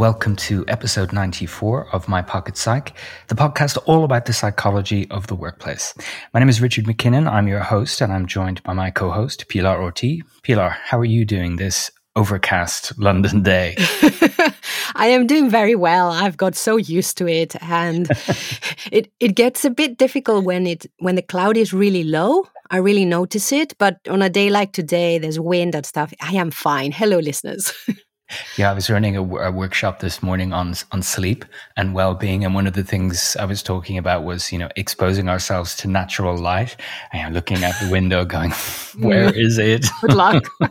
welcome to episode 94 of My Pocket Psych, the podcast all about the psychology of the workplace. My name is Richard MacKinnon. I'm your host, and I'm joined by my co host, Pilar Ortiz. Pilar, how are you doing this overcast London day? I am doing very well. I've got so used to it, and it it gets a bit difficult when it when the cloud is really low. I really notice it, but on a day like today, there's wind and stuff. I am fine. Hello, listeners. Yeah, I was running a, a, workshop this morning on on sleep and well being, and one of the things I was talking about was you know exposing ourselves to natural light. And looking out the window, going, "Where is it?" Good luck.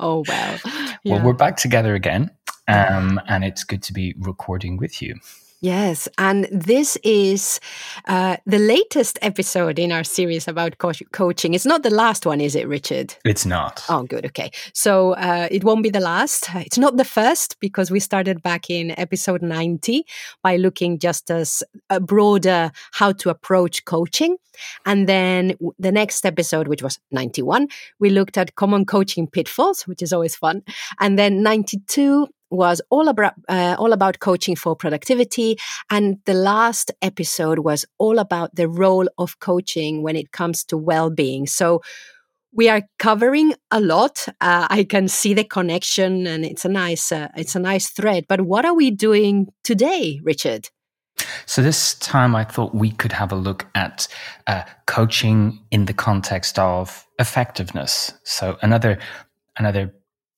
oh well. Yeah. Well, we're back together again, um, and it's good to be recording with you. Yes, and this is uh, the latest episode in our series about co- coaching. It's not the last one, is it, Richard? It's not. Oh, good. Okay. So uh, it won't be the last. It's not the first because we started back in episode 90 by looking just as a broader how to approach coaching. And then the next episode, which was 91, we looked at common coaching pitfalls, which is always fun. And then 92, was all about uh, all about coaching for productivity and the last episode was all about the role of coaching when it comes to well-being. So we are covering a lot. Uh, i can see the connection and it's a nice uh, it's a nice thread. But what are we doing today richard? So this time I thought we could have a look at uh, coaching in the context of effectiveness. So another another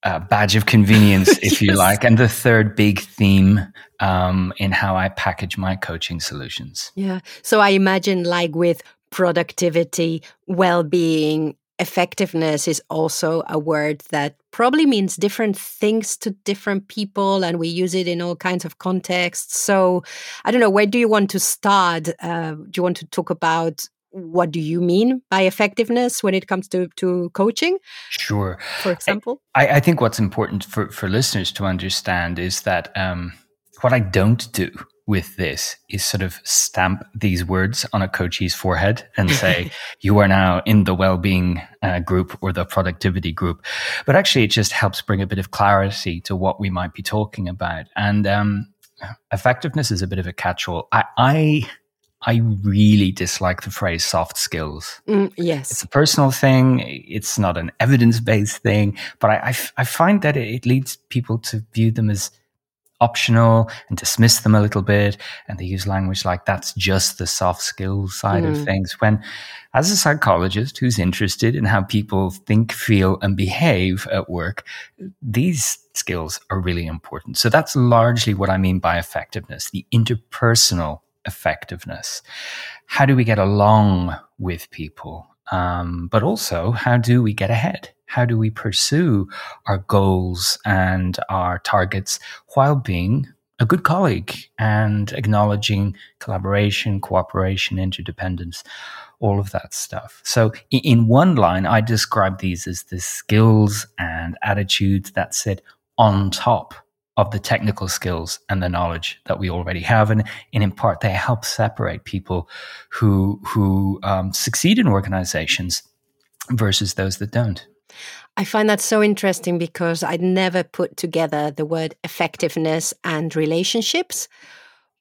uh, badge of convenience, if yes. you like, and the third big theme um, in how I package my coaching solutions. Yeah. So I imagine, like with productivity, well being, effectiveness is also a word that probably means different things to different people and we use it in all kinds of contexts so i don't know where do you want to start uh, do you want to talk about what do you mean by effectiveness when it comes to, to coaching? Sure. For example, I, I think what's important for, for listeners to understand is that um, what I don't do with this is sort of stamp these words on a coachee's forehead and say, you are now in the well-being uh, group or the productivity group. But actually, it just helps bring a bit of clarity to what we might be talking about. And um, effectiveness is a bit of a catch-all. I, I I really dislike the phrase soft skills. Mm, yes. It's a personal thing. It's not an evidence based thing, but I, I, f- I find that it, it leads people to view them as optional and dismiss them a little bit. And they use language like that's just the soft skills side mm. of things. When, as a psychologist who's interested in how people think, feel, and behave at work, these skills are really important. So that's largely what I mean by effectiveness, the interpersonal effectiveness. How do we get along with people? Um, but also, how do we get ahead? How do we pursue our goals and our targets while being a good colleague and acknowledging collaboration, cooperation, interdependence, all of that stuff. So, in one line, I describe these as the skills and attitudes that sit on top of the technical skills and the knowledge that we already have, and, and in part they help separate people who who um, succeed in organizations versus those that don't. I find that so interesting because I'd never put together the word effectiveness and relationships,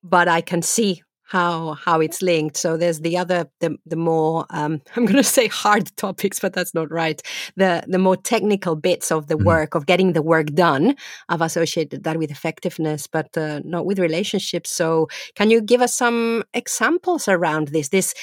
but I can see how how it's linked. So there's the other the, the more um, i'm going to say hard topics but that's not right. The the more technical bits of the mm. work of getting the work done i've associated that with effectiveness but uh, not with relationships. So can you give us some examples around this this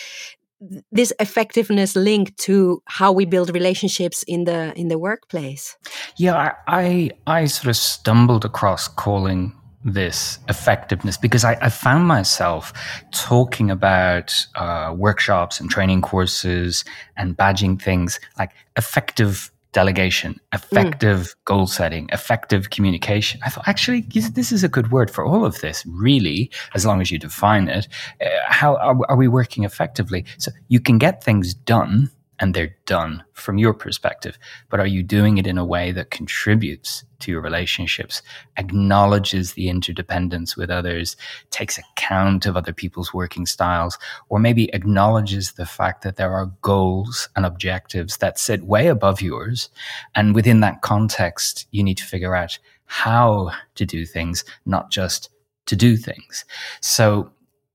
this effectiveness linked to how we build relationships in the in the workplace? Yeah i i, I sort of stumbled across calling this effectiveness because I, I found myself talking about uh, workshops and training courses and badging things like effective delegation, effective mm. goal setting, effective communication. I thought actually this is a good word for all of this, really, as long as you define it. Uh, how are, are we working effectively? So you can get things done and they're done from your perspective. But are you doing it in a way that contributes to your relationships, acknowledges the interdependence with others, takes account of other people's working styles, or maybe acknowledges the fact that there are goals and objectives that sit way above yours? And within that context, you need to figure out how to do things, not just to do things. So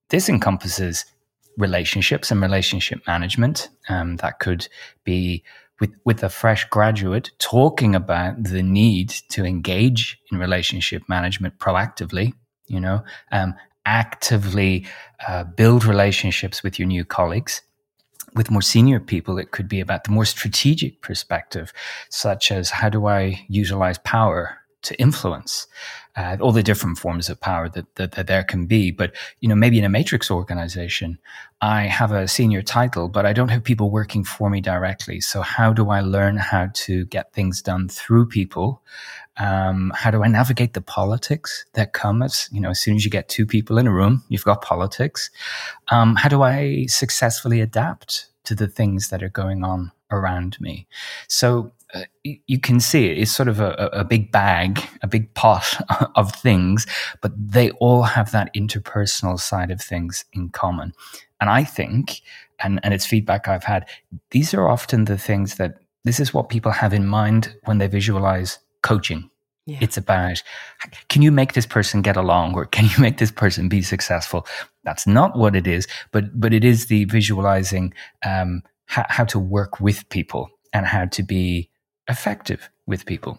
this encompasses relationships and relationship management. Um, that could be with with a fresh graduate talking about the need to engage in relationship management proactively. You know, um, actively uh, build relationships with your new colleagues. With more senior people, it could be about the more strategic perspective, such as how do I utilize power to influence uh, all the different forms of power that, that, that, there can be. But, you know, maybe in a matrix organization, I have a senior title, but I don't have people working for me directly. So how do I learn how to get things done through people? Um, how do I navigate the politics that come as, you know, as soon as you get two people in a room, you've got politics. Um, how do I successfully adapt to the things that are going on around me? So uh, you can see it. It's sort of a, a, big bag, a big pot of things, but they all have that interpersonal side of things in common. And I think, and, and it's feedback I've had, these are often the things that this is what people have in mind when they visualize coaching. Yeah. It's about can you make this person get along or can you make this person be successful? That's not what it is, but but it is the visualizing um, how, how to work with people and how to be effective with people.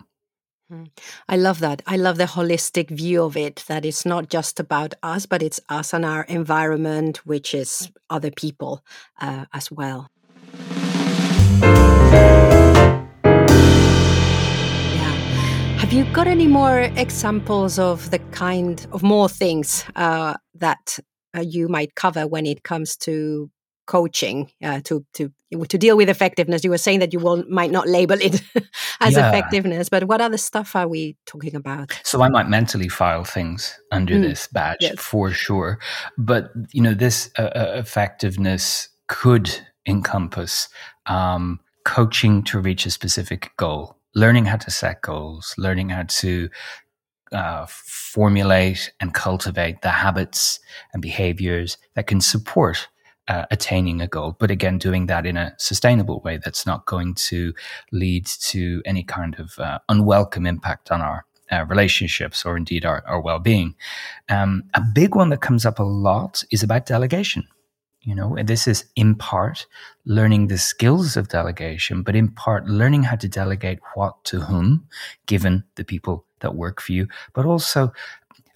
Hmm. I love that. I love the holistic view of it that it's not just about us, but it's us and our environment, which is other people uh, as well. Yeah. Have you got any more examples of the kind of more things uh, that uh, you might cover when it comes to coaching uh, to to to deal with effectiveness you were saying that you will, might not label it as yeah. effectiveness but what other stuff are we talking about so i might mentally file things under mm. this badge yes. for sure but you know this uh, uh, effectiveness could encompass um, coaching to reach a specific goal learning how to set goals learning how to uh, formulate and cultivate the habits and behaviors that can support uh, attaining a goal, but again, doing that in a sustainable way that's not going to lead to any kind of uh, unwelcome impact on our uh, relationships or indeed our, our well being. Um, a big one that comes up a lot is about delegation. You know, this is in part learning the skills of delegation, but in part learning how to delegate what to whom, given the people that work for you, but also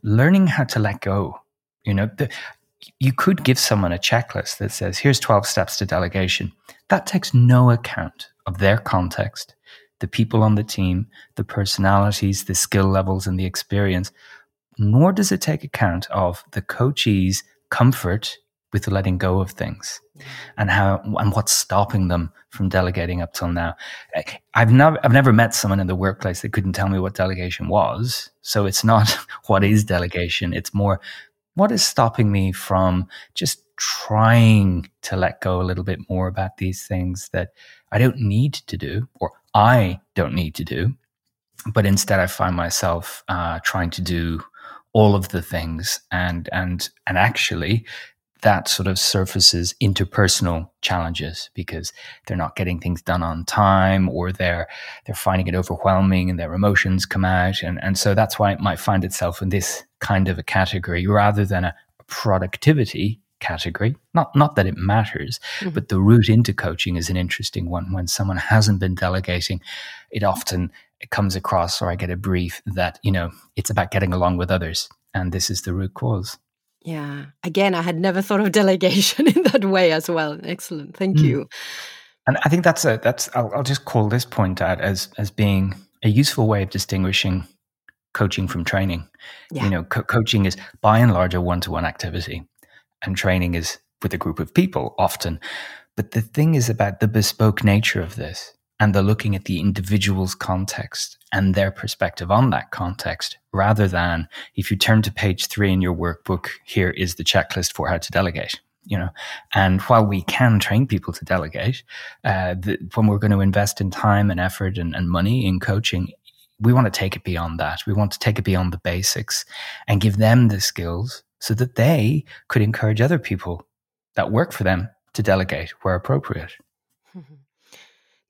learning how to let go. You know, the, you could give someone a checklist that says, here's 12 steps to delegation. That takes no account of their context, the people on the team, the personalities, the skill levels, and the experience, nor does it take account of the coachee's comfort with letting go of things mm-hmm. and how and what's stopping them from delegating up till now. I've never I've never met someone in the workplace that couldn't tell me what delegation was. So it's not what is delegation. It's more what is stopping me from just trying to let go a little bit more about these things that I don't need to do or I don't need to do, but instead I find myself uh, trying to do all of the things and and and actually that sort of surfaces interpersonal challenges because they're not getting things done on time or they're they're finding it overwhelming and their emotions come out. And and so that's why it might find itself in this kind of a category rather than a productivity category. Not not that it matters mm-hmm. but the route into coaching is an interesting one. When someone hasn't been delegating it often it comes across or i get a brief that you know it's about getting along with others and this is the root cause yeah. Again, I had never thought of delegation in that way as well. Excellent. Thank mm. you. And I think that's a that's I'll, I'll, just call this point out as as being a useful way of distinguishing coaching from training. Yeah. You know, co- coaching is by and large a one to one activity, and training is with a group of people often. But the thing is about the bespoke nature of this and they're looking at the individual's context and their perspective on that context rather than if you turn to page three in your workbook here is the checklist for how to delegate you know? And while we can train people to delegate uh, the, when we're going to invest in time and effort and, and money in coaching we want to take it beyond that. We want to take it beyond the basics and give them the skills so that they could encourage other people that work for them to delegate where appropriate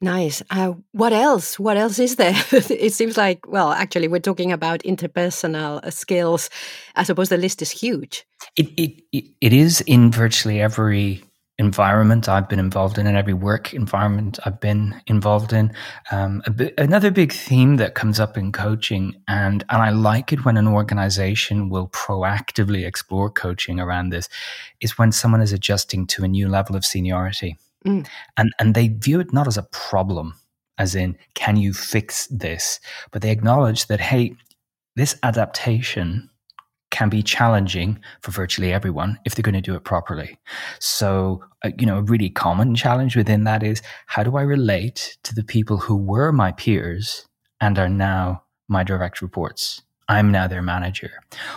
Nice. Uh, what else? What else is there? it seems like, well, actually, we're talking about interpersonal uh, skills. I suppose the list is huge. It, it, it is in virtually every environment I've been involved in and every work environment I've been involved in. Um, another big theme that comes up in coaching, and, and I like it when an organization will proactively explore coaching around this, is when someone is adjusting to a new level of seniority. Mm. And, and they view it not as a problem, as in, can you fix this? But they acknowledge that, hey, this adaptation can be challenging for virtually everyone if they're going to do it properly. So, uh, you know, a really common challenge within that is how do I relate to the people who were my peers and are now my direct reports? I'm now their manager.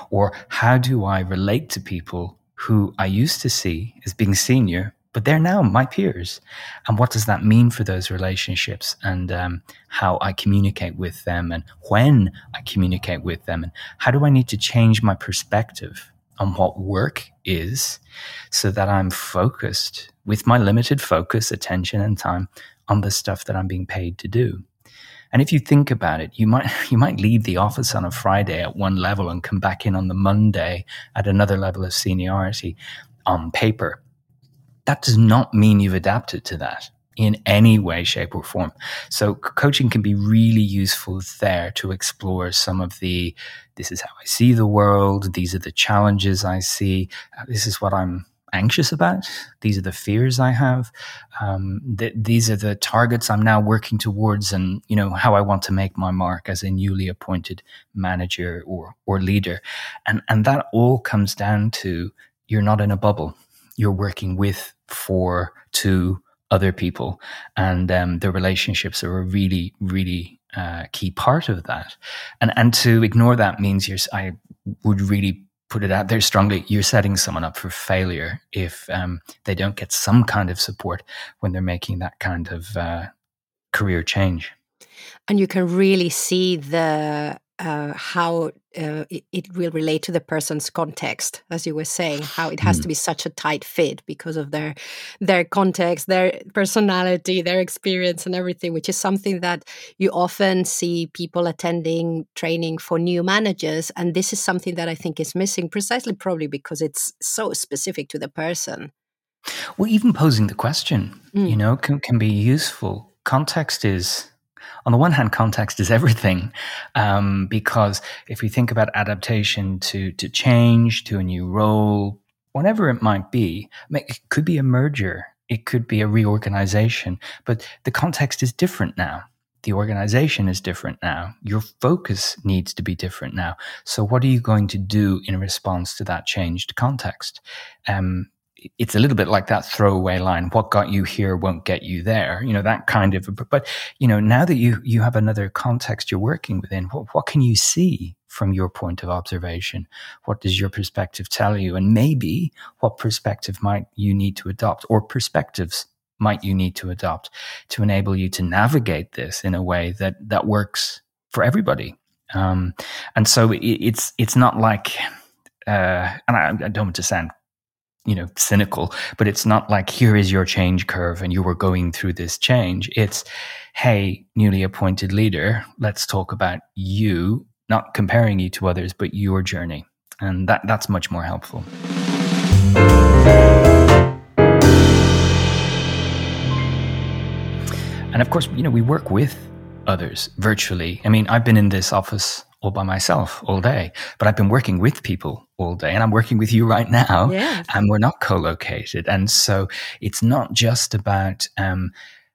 Or how do I relate to people who I used to see as being senior but they're now my peers. And what does that mean for those relationships and um, how I communicate with them and when I communicate with them? And how do I need to change my perspective on what work is so that I'm focused with my limited focus, attention, and time on the stuff that I'm being paid to do? And if you think about it, you might you might leave the office on a Friday at one level and come back in on the Monday at another level of seniority on paper that does not mean you've adapted to that in any way, shape, or form. So coaching can be really useful there to explore some of the this is how I see the world, these are the challenges I see, uh, this is what I'm anxious about, these are the fears I have, um, th- these are the targets I'm now working towards, and you know how I want to make my mark as a newly appointed manager or or leader, and and that all comes down to you're not in a bubble. You're working with for to other people. And um, the relationships are a really really uh, key part of that. And and to ignore that means you're i would really put it out there strongly you're setting someone up for failure if um, they don't get some kind of support when they're making that kind of uh, career change. And you can really see the uh, how uh, it, it, will relate to the person's context, as you were saying, how it has mm. to be such a tight fit because of their their context, their personality, their experience, and everything. Which is something that you often see people attending training for new managers, and this is something that I think is missing, precisely probably because it's so specific to the person. Well, even posing the question, mm. you know, can can be useful. Context is on the one hand, context is everything, um, because if we think about adaptation to to change, to a new role, whatever it might be, it could be a merger, it could be a reorganization, but the context is different now. The organization is different now. Your focus needs to be different now. So, what are you going to do in response to that changed context? Um, it's a little bit like that throwaway line what got you here won't get you there you know that kind of but you know now that you you have another context you're working within what, what can you see from your point of observation? What does your perspective tell you? And maybe what perspective might you need to adopt or perspectives might you need to adopt to enable you to navigate this in a way that that works for everybody? Um, and so it, it's it's not like uh, and I, I don't want to sound you know cynical but it's not like here is your change curve and you were going through this change. It's hey newly appointed leader let's talk about you not comparing you to others but your journey. And that that's much more helpful. And of course you know we work with others virtually i mean i've been in this office all by myself all day. But I've been working with people all day and I'm working with you right now yes. and we're not co-located. And so it's not just about, um,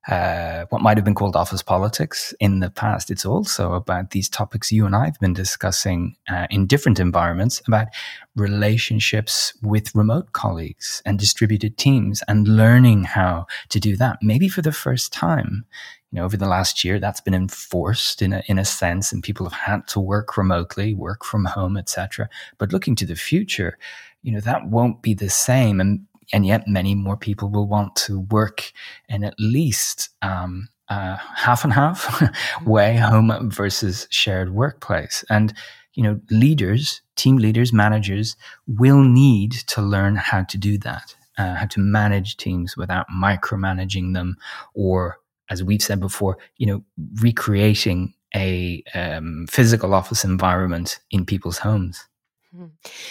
uh, what might have been called office politics in the past. It's also about these topics you and I have been discussing uh, in different environments about relationships with remote colleagues and distributed teams and learning how to do that, maybe for the first time you know, over the last year, that's been enforced in a, in a sense, and people have had to work remotely, work from home, etc. But looking to the future, you know, that won't be the same, and and yet many more people will want to work in at least um, uh, half and half mm-hmm. way, home versus shared workplace, and you know, leaders, team leaders, managers will need to learn how to do that, uh, how to manage teams without micromanaging them or as we've said before, you know, recreating a um, physical office environment in people's homes. Hmm.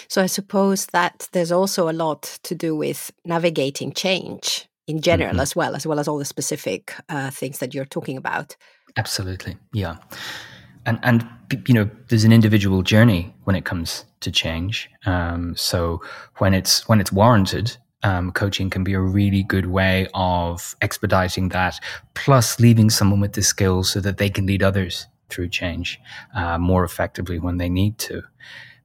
So I suppose that there's also a lot to do with navigating change in general mm-hmm. as well, as well as all the specific uh, things that you're talking about. Absolutely, yeah, and and you know, there's an individual journey when it comes to change. Um, so when it's when it's warranted, um, coaching can be a really good way of expediting that, plus leaving someone with the skills so that they can lead others through change uh, more effectively when they need to.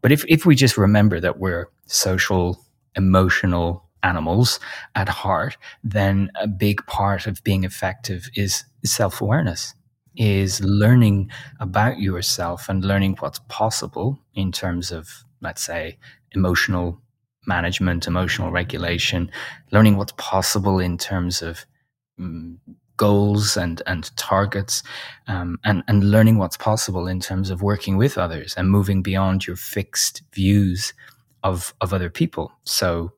But if, if we just remember that we're social, emotional animals at heart, then a big part of being effective is self awareness, is learning about yourself and learning what's possible in terms of, let's say, emotional management, emotional regulation, learning what's possible in terms of um, goals and and targets, um, and and learning what's possible in terms of working with others and moving beyond your fixed views of of other people. So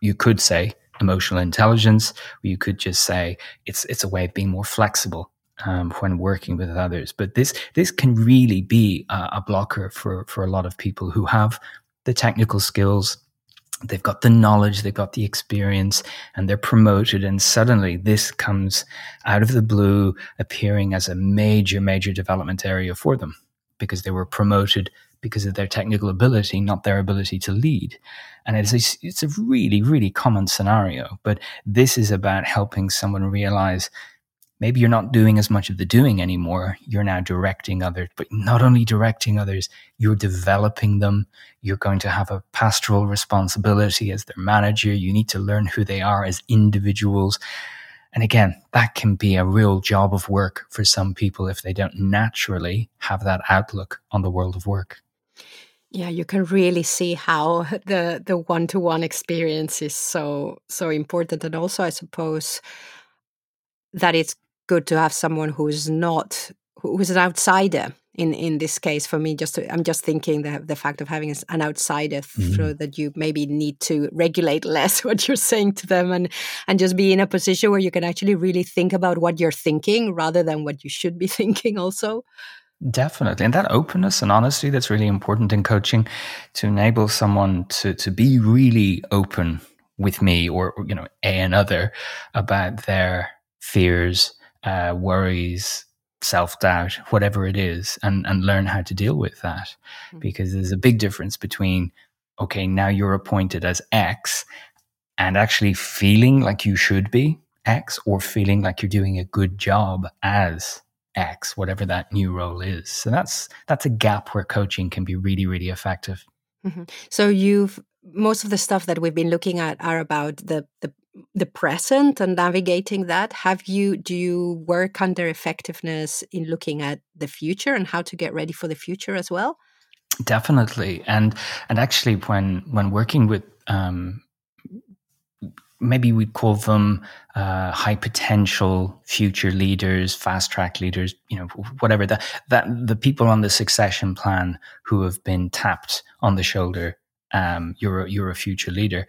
you could say emotional intelligence, or you could just say it's it's a way of being more flexible um, when working with others. But this this can really be a, a blocker for for a lot of people who have the technical skills they've got the knowledge, they've got the experience, and they're promoted. And suddenly this comes out of the blue, appearing as a major, major development area for them because they were promoted because of their technical ability, not their ability to lead. And it's a, it's a really, really common scenario. But this is about helping someone realize maybe you're not doing as much of the doing anymore. You're now directing others, but not only directing others, you're developing them. You're going to have a pastoral responsibility as their manager. You need to learn who they are as individuals. And again, that can be a real job of work for some people if they don't naturally have that outlook on the world of work. Yeah, you can really see how the the one to one experience is so so important, and also I suppose that it's good to have someone who's not who's an outsider in in this case for me just to, i'm just thinking the the fact of having an outsider mm. so that you maybe need to regulate less what you're saying to them and and just be in a position where you can actually really think about what you're thinking rather than what you should be thinking also definitely and that openness and honesty that's really important in coaching to enable someone to to be really open with me or you know a another about their fears uh, worries, self doubt, whatever it is, and, and learn how to deal with that. Mm-hmm. Because there's a big difference between, okay, now you're appointed as X and actually feeling like you should be X or feeling like you're doing a good job as X, whatever that new role is. So that's that's a gap where coaching can be really, really effective. Mm-hmm. So you've most of the stuff that we've been looking at are about the the the present and navigating that have you do you work under effectiveness in looking at the future and how to get ready for the future as well definitely and and actually when when working with um maybe we'd call them uh, high potential future leaders, fast track leaders, you know, whatever that that the people on the succession plan who have been tapped on the shoulder. Um, you're a, you're a future leader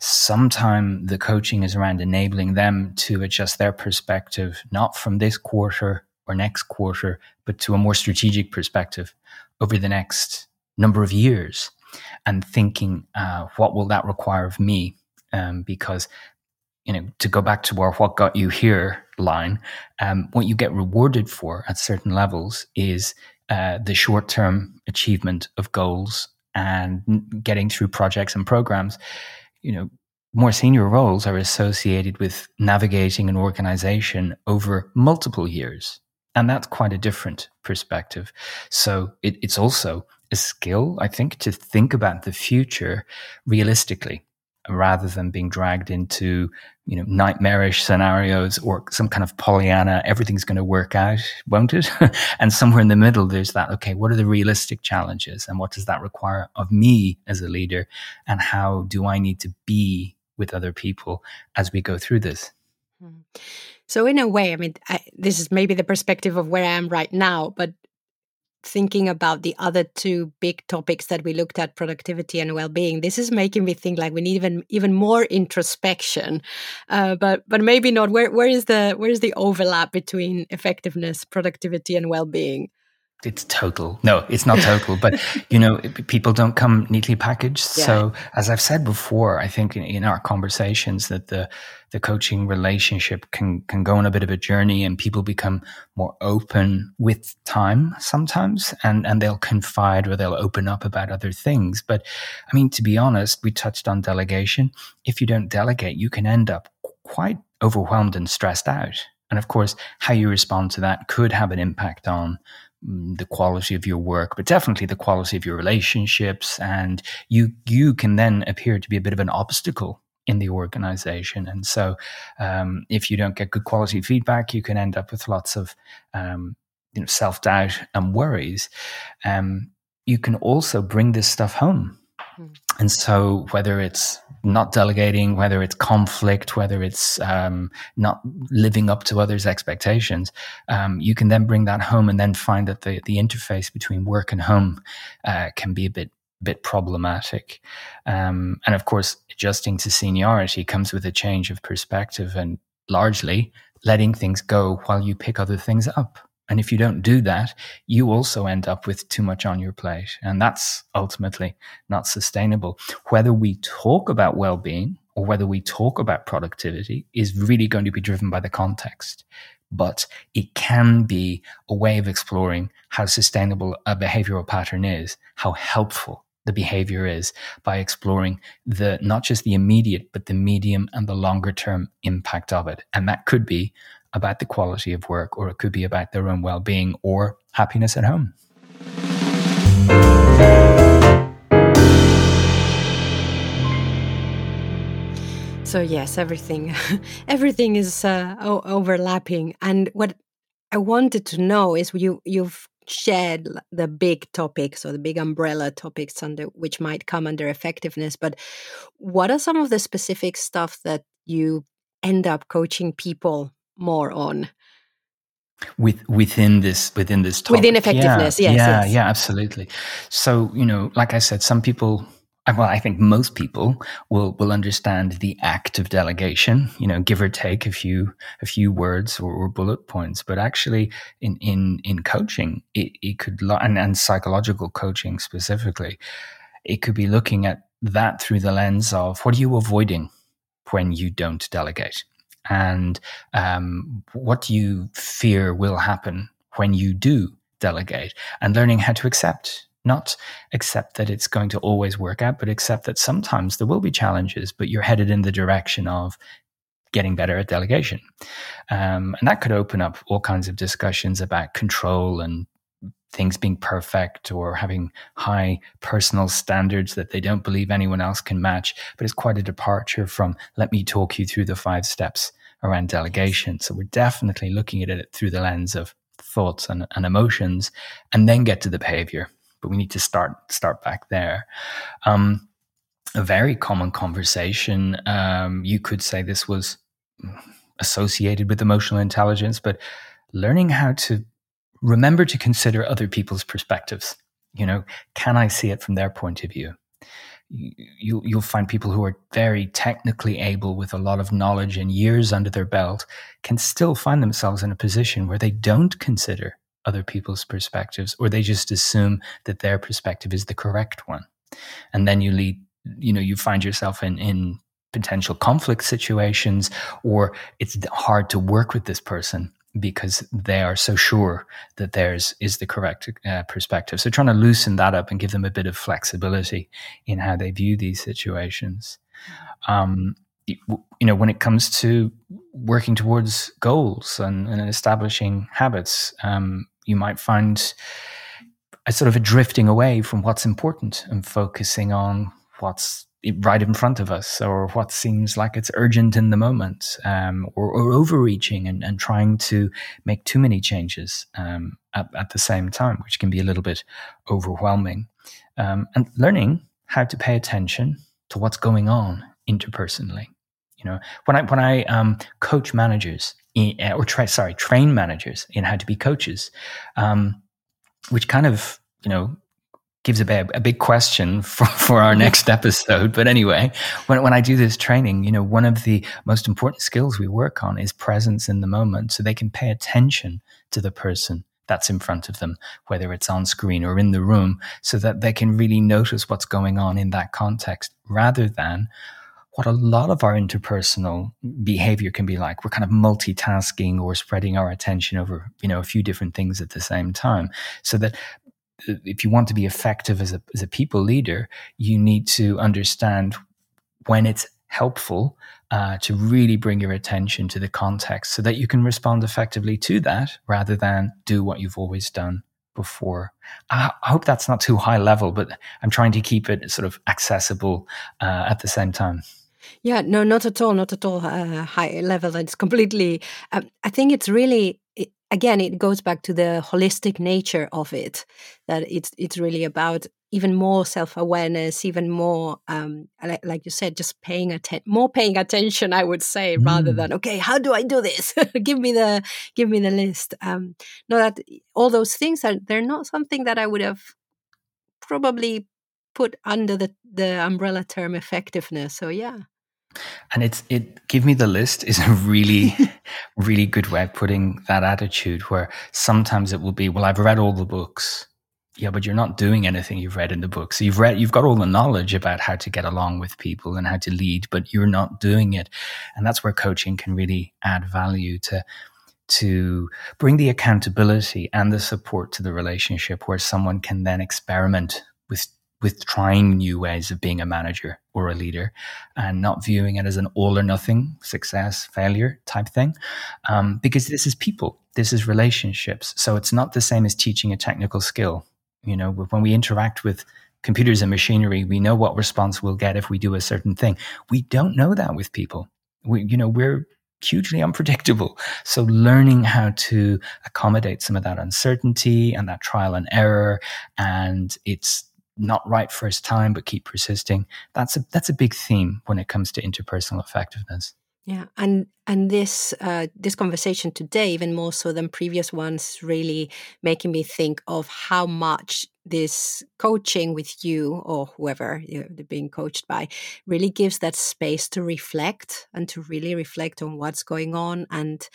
sometime the coaching is around enabling them to adjust their perspective, not from this quarter or next quarter, but to a more strategic perspective over the next number of years and thinking, uh, what will that require of me? Um, because, you know, to go back to our what got you here line, um, what you get rewarded for at certain levels is uh, the short term achievement of goals and getting through projects and programs you know, more senior roles are associated with navigating an organization over multiple years. And that's quite a different perspective. So it, it's also a skill, I think, to think about the future realistically rather than being dragged into you know nightmarish scenarios or some kind of pollyanna everything's going to work out won't it? And somewhere in the middle there's that okay what are the realistic challenges and what does that require of me as a leader? And how do i need to be with other people as we go through this? Hmm. so in a way i mean I, this is maybe the perspective of where i am right now but thinking about the other two big topics that we looked at productivity and well-being this is making me think like we need even even more introspection. Uh, but but maybe not. Where where is the where is the overlap between effectiveness productivity and well-being it's total. No, it's not total, but you know, people don't come neatly packaged. Yeah. So as I've said before, I think in, in, our conversations that the, the coaching relationship can, can go on a bit of a journey and people become more open with time sometimes and, and they'll confide or they'll open up about other things. But I mean, to be honest, we touched on delegation. If you don't delegate, you can end up quite overwhelmed and stressed out. And of course, how you respond to that could have an impact on the quality of your work, but definitely the quality of your relationships. And you you can then appear to be a bit of an obstacle in the organization. And so, um, if you don't get good quality feedback, you can end up with lots of um, you know self doubt and worries. Um, you can also bring this stuff home. And so, whether it's not delegating, whether it's conflict, whether it's um, not living up to others' expectations, um, you can then bring that home and then find that the, the interface between work and home uh, can be a bit bit problematic. Um, and of course, adjusting to seniority comes with a change of perspective and largely letting things go while you pick other things up. And if you don't do that, you also end up with too much on your plate. And that's ultimately not sustainable. Whether we talk about well being or whether we talk about productivity is really going to be driven by the context. But it can be a way of exploring how sustainable a behavioral pattern is, how helpful the behavior is by exploring the not just the immediate but the medium and the longer term impact of it and that could be about the quality of work, or it could be about their own well being or happiness at home. So yes, everything, everything is uh, overlapping. And what I wanted to know is you you've shared the big topics or the big umbrella topics under which might come under effectiveness. But what are some of the specific stuff that you end up coaching people more on with within this within this topic. within effectiveness yeah, yes yeah yes. yeah absolutely so you know like i said some people uh, well i think most people will will understand the act of delegation you know give or take a few a few words or, or bullet points but actually in in in coaching it, it could and, and psychological coaching specifically it could be looking at that through the lens of what are you avoiding when you don't delegate and um, what do you fear will happen when you do delegate? And learning how to accept not accept that it's going to always work out but accept that sometimes there will be challenges but you're headed in the direction of getting better at delegation. Um, and that could open up all kinds of discussions about control and things being perfect or having high personal standards that they don't believe anyone else can match. But it's quite a departure from let me talk you through the five steps around delegation. So we're definitely looking at it through the lens of thoughts and, and emotions and then get to the behavior. But we need to start start back there. Um, a very common conversation. Um, you could say this was associated with emotional intelligence, but learning how to remember to consider other people's perspectives. You know, can I see it from their point of view? You, you'll find people who are very technically able with a lot of knowledge and years under their belt can still find themselves in a position where they don't consider other people's perspectives or they just assume that their perspective is the correct one. And then you lead, you know, you find yourself in, in potential conflict situations or it's hard to work with this person because they are so sure that theirs is the correct uh, perspective. So trying to loosen that up and give them a bit of flexibility in how they view these situations. Um, you know, when it comes to working towards goals and, and establishing habits, um, you might find a sort of a drifting away from what's important and focusing on what's right in front of us or what seems like it's urgent in the moment um, or, or, overreaching and, and, trying to make too many changes um, at, at, the same time, which can be a little bit overwhelming. Um, and learning how to pay attention to what's going on interpersonally. You know, when I when I um, coach managers in, or try sorry train managers in how to be coaches, um, which kind of you know gives a big, a big question for, for our next episode. But anyway, when, when I do this training, you know, one of the most important skills we work on is presence in the moment so they can pay attention to the person that's in front of them, whether it's on screen or in the room, so that they can really notice what's going on in that context rather than what a lot of our interpersonal behavior can be like. We're kind of multitasking or spreading our attention over, you know, a few different things at the same time. So that if you want to be effective as a, as a people leader, you need to understand when it's helpful uh, to really bring your attention to the context so that you can respond effectively to that rather than do what you've always done before. I, I hope that's not too high level, but I'm trying to keep it sort of accessible uh, at the same time. Yeah, no, not at all, not at all uh, high level. It's completely. Um, I think it's really again it goes back to the holistic nature of it that it's it's really about even more self-awareness even more um, like, like, you said just paying attention more paying attention i would say mm. rather than okay how do i do this? Give me the give me the list. Um no that all those things are they're not something that i would have probably put under the the umbrella term effectiveness so yeah and it's it give me the list is a really really good way of putting that attitude where sometimes it will be well i've read all the books. Yeah but you're not doing anything you've read in the books. So you've read you've got all the knowledge about how to get along with people and how to lead but you're not doing it. And that's where coaching can really add value to to bring the accountability and the support to the relationship where someone can then experiment with with trying new ways of being a manager or a leader and not viewing it as an all or nothing success failure type thing. Um, because this is people this is relationships. So it's not the same as teaching a technical skill. You know when we interact with computers and machinery we know what response we'll get if we do a certain thing. We don't know that with people. We you know we're hugely unpredictable. So learning how to accommodate some of that uncertainty and that trial and error and it's not right first time, but keep persisting. That's a that's a big theme when it comes to interpersonal effectiveness. Yeah, and and this uh, this conversation today, even more so than previous ones, really making me think of how much this coaching with you or whoever you're being coached by really gives that space to reflect and to really reflect on what's going on and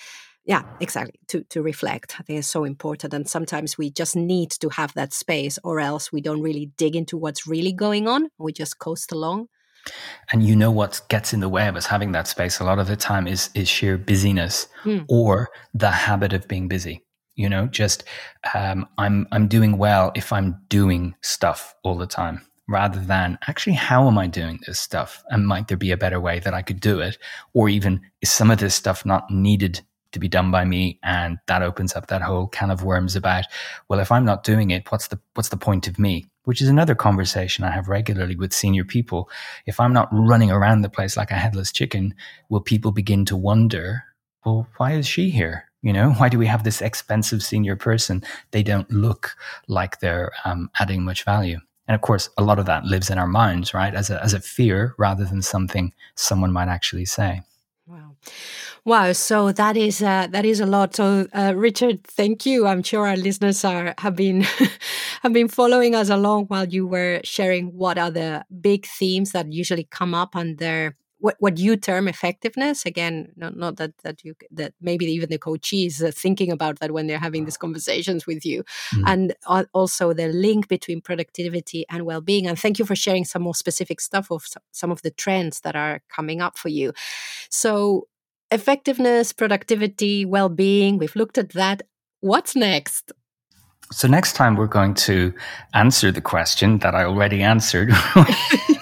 yeah exactly to to reflect. I think it's so important and sometimes we just need to have that space or else we don't really dig into what's really going on we just coast along. And you know what gets in the way of us having that space a lot of the time is is sheer busyness mm. or the habit of being busy you know? Just um, i'm i'm doing well if i'm doing stuff all the time rather than actually how am i doing this stuff? And might there be a better way that i could do it? Or even is some of this stuff not needed to be done by me and that opens up that whole can of worms about well if i'm not doing it what's the what's the point of me? Which is another conversation i have regularly with senior people. If i'm not running around the place like a headless chicken will people begin to wonder well why is she here? You know why do we have this expensive senior person? They don't look like they're um, adding much value. And of course a lot of that lives in our minds right? As a, as a fear rather than something someone might actually say. Wow Wow, so that is uh, that is a lot. So, uh, Richard, thank you. I'm sure our listeners are have been have been following us along while you were sharing what are the big themes that usually come up under what, what you term effectiveness. Again, not, not that that you that maybe even the coaches are thinking about that when they're having these conversations with you, mm. and also the link between productivity and well being. And thank you for sharing some more specific stuff of some of the trends that are coming up for you. So effectiveness, productivity, well being. We've looked at that. What's next? So, next time we're going to answer the question that I already answered.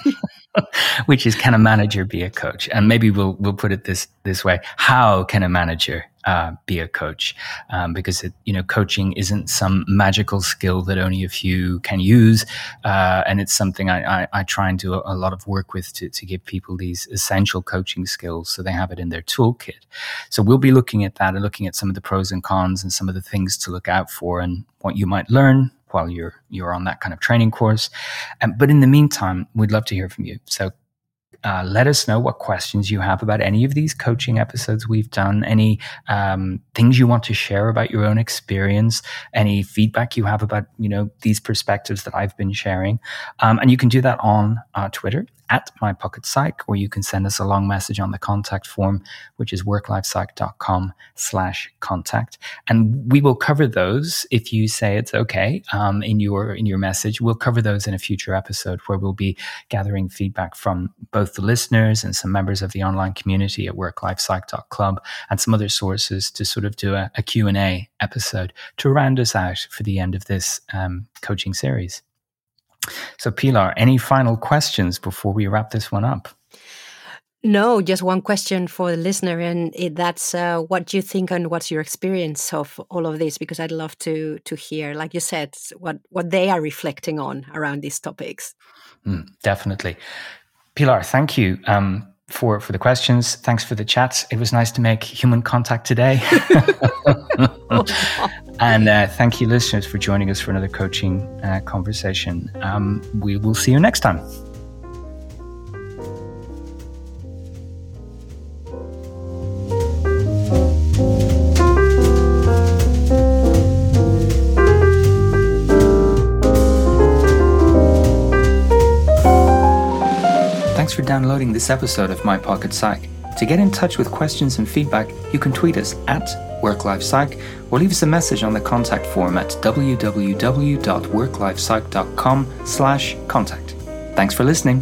which is can a manager be a coach? And maybe we'll we'll put it this this way: How can a manager uh, be a coach? Um, because it, you know, coaching isn't some magical skill that only a few can use, uh, and it's something I, I, I, try and do a, a, lot of work with to to give people these essential coaching skills so they have it in their toolkit. So we'll be looking at that and looking at some of the pros and cons and some of the things to look out for and what you might learn while you're you're on that kind of training course. Um, but in the meantime, we'd love to hear from you. So Uh, let us know what questions you have about any of these coaching episodes we've done, any um, things you want to share about your own experience, any feedback you have about you know these perspectives that I've been sharing, um, and you can do that on uh, Twitter at my pocket mypocketpsych, or you can send us a long message on the contact form, which is worklifepsych.com slash contact. And we will cover those if you say it's okay um, in your in your message. We'll cover those in a future episode where we'll be gathering feedback from both the listeners and some members of the online community at worklifepsych.club and some other sources to sort of do a, a Q&A episode to round us out for the end of this um, coaching series. So, Pilar, any final questions before we wrap this one up? No, just one question for the listener, and it, that's uh, what do you think and what's your experience of all of this? Because I'd love to to hear, like you said, what what they are reflecting on around these topics. Mm, definitely, Pilar. Thank you. Um, for for the questions. Thanks for the chat. It was nice to make human contact today. and uh, thank you, listeners, for joining us for another coaching uh, conversation. Um, we will see you next time. Thanks for downloading this episode of My Pocket Psych. To get in touch with questions and feedback, you can tweet us at WorkLifePsych or leave us a message on the contact form at www.worklifepsych.com slash contact. Thanks for listening.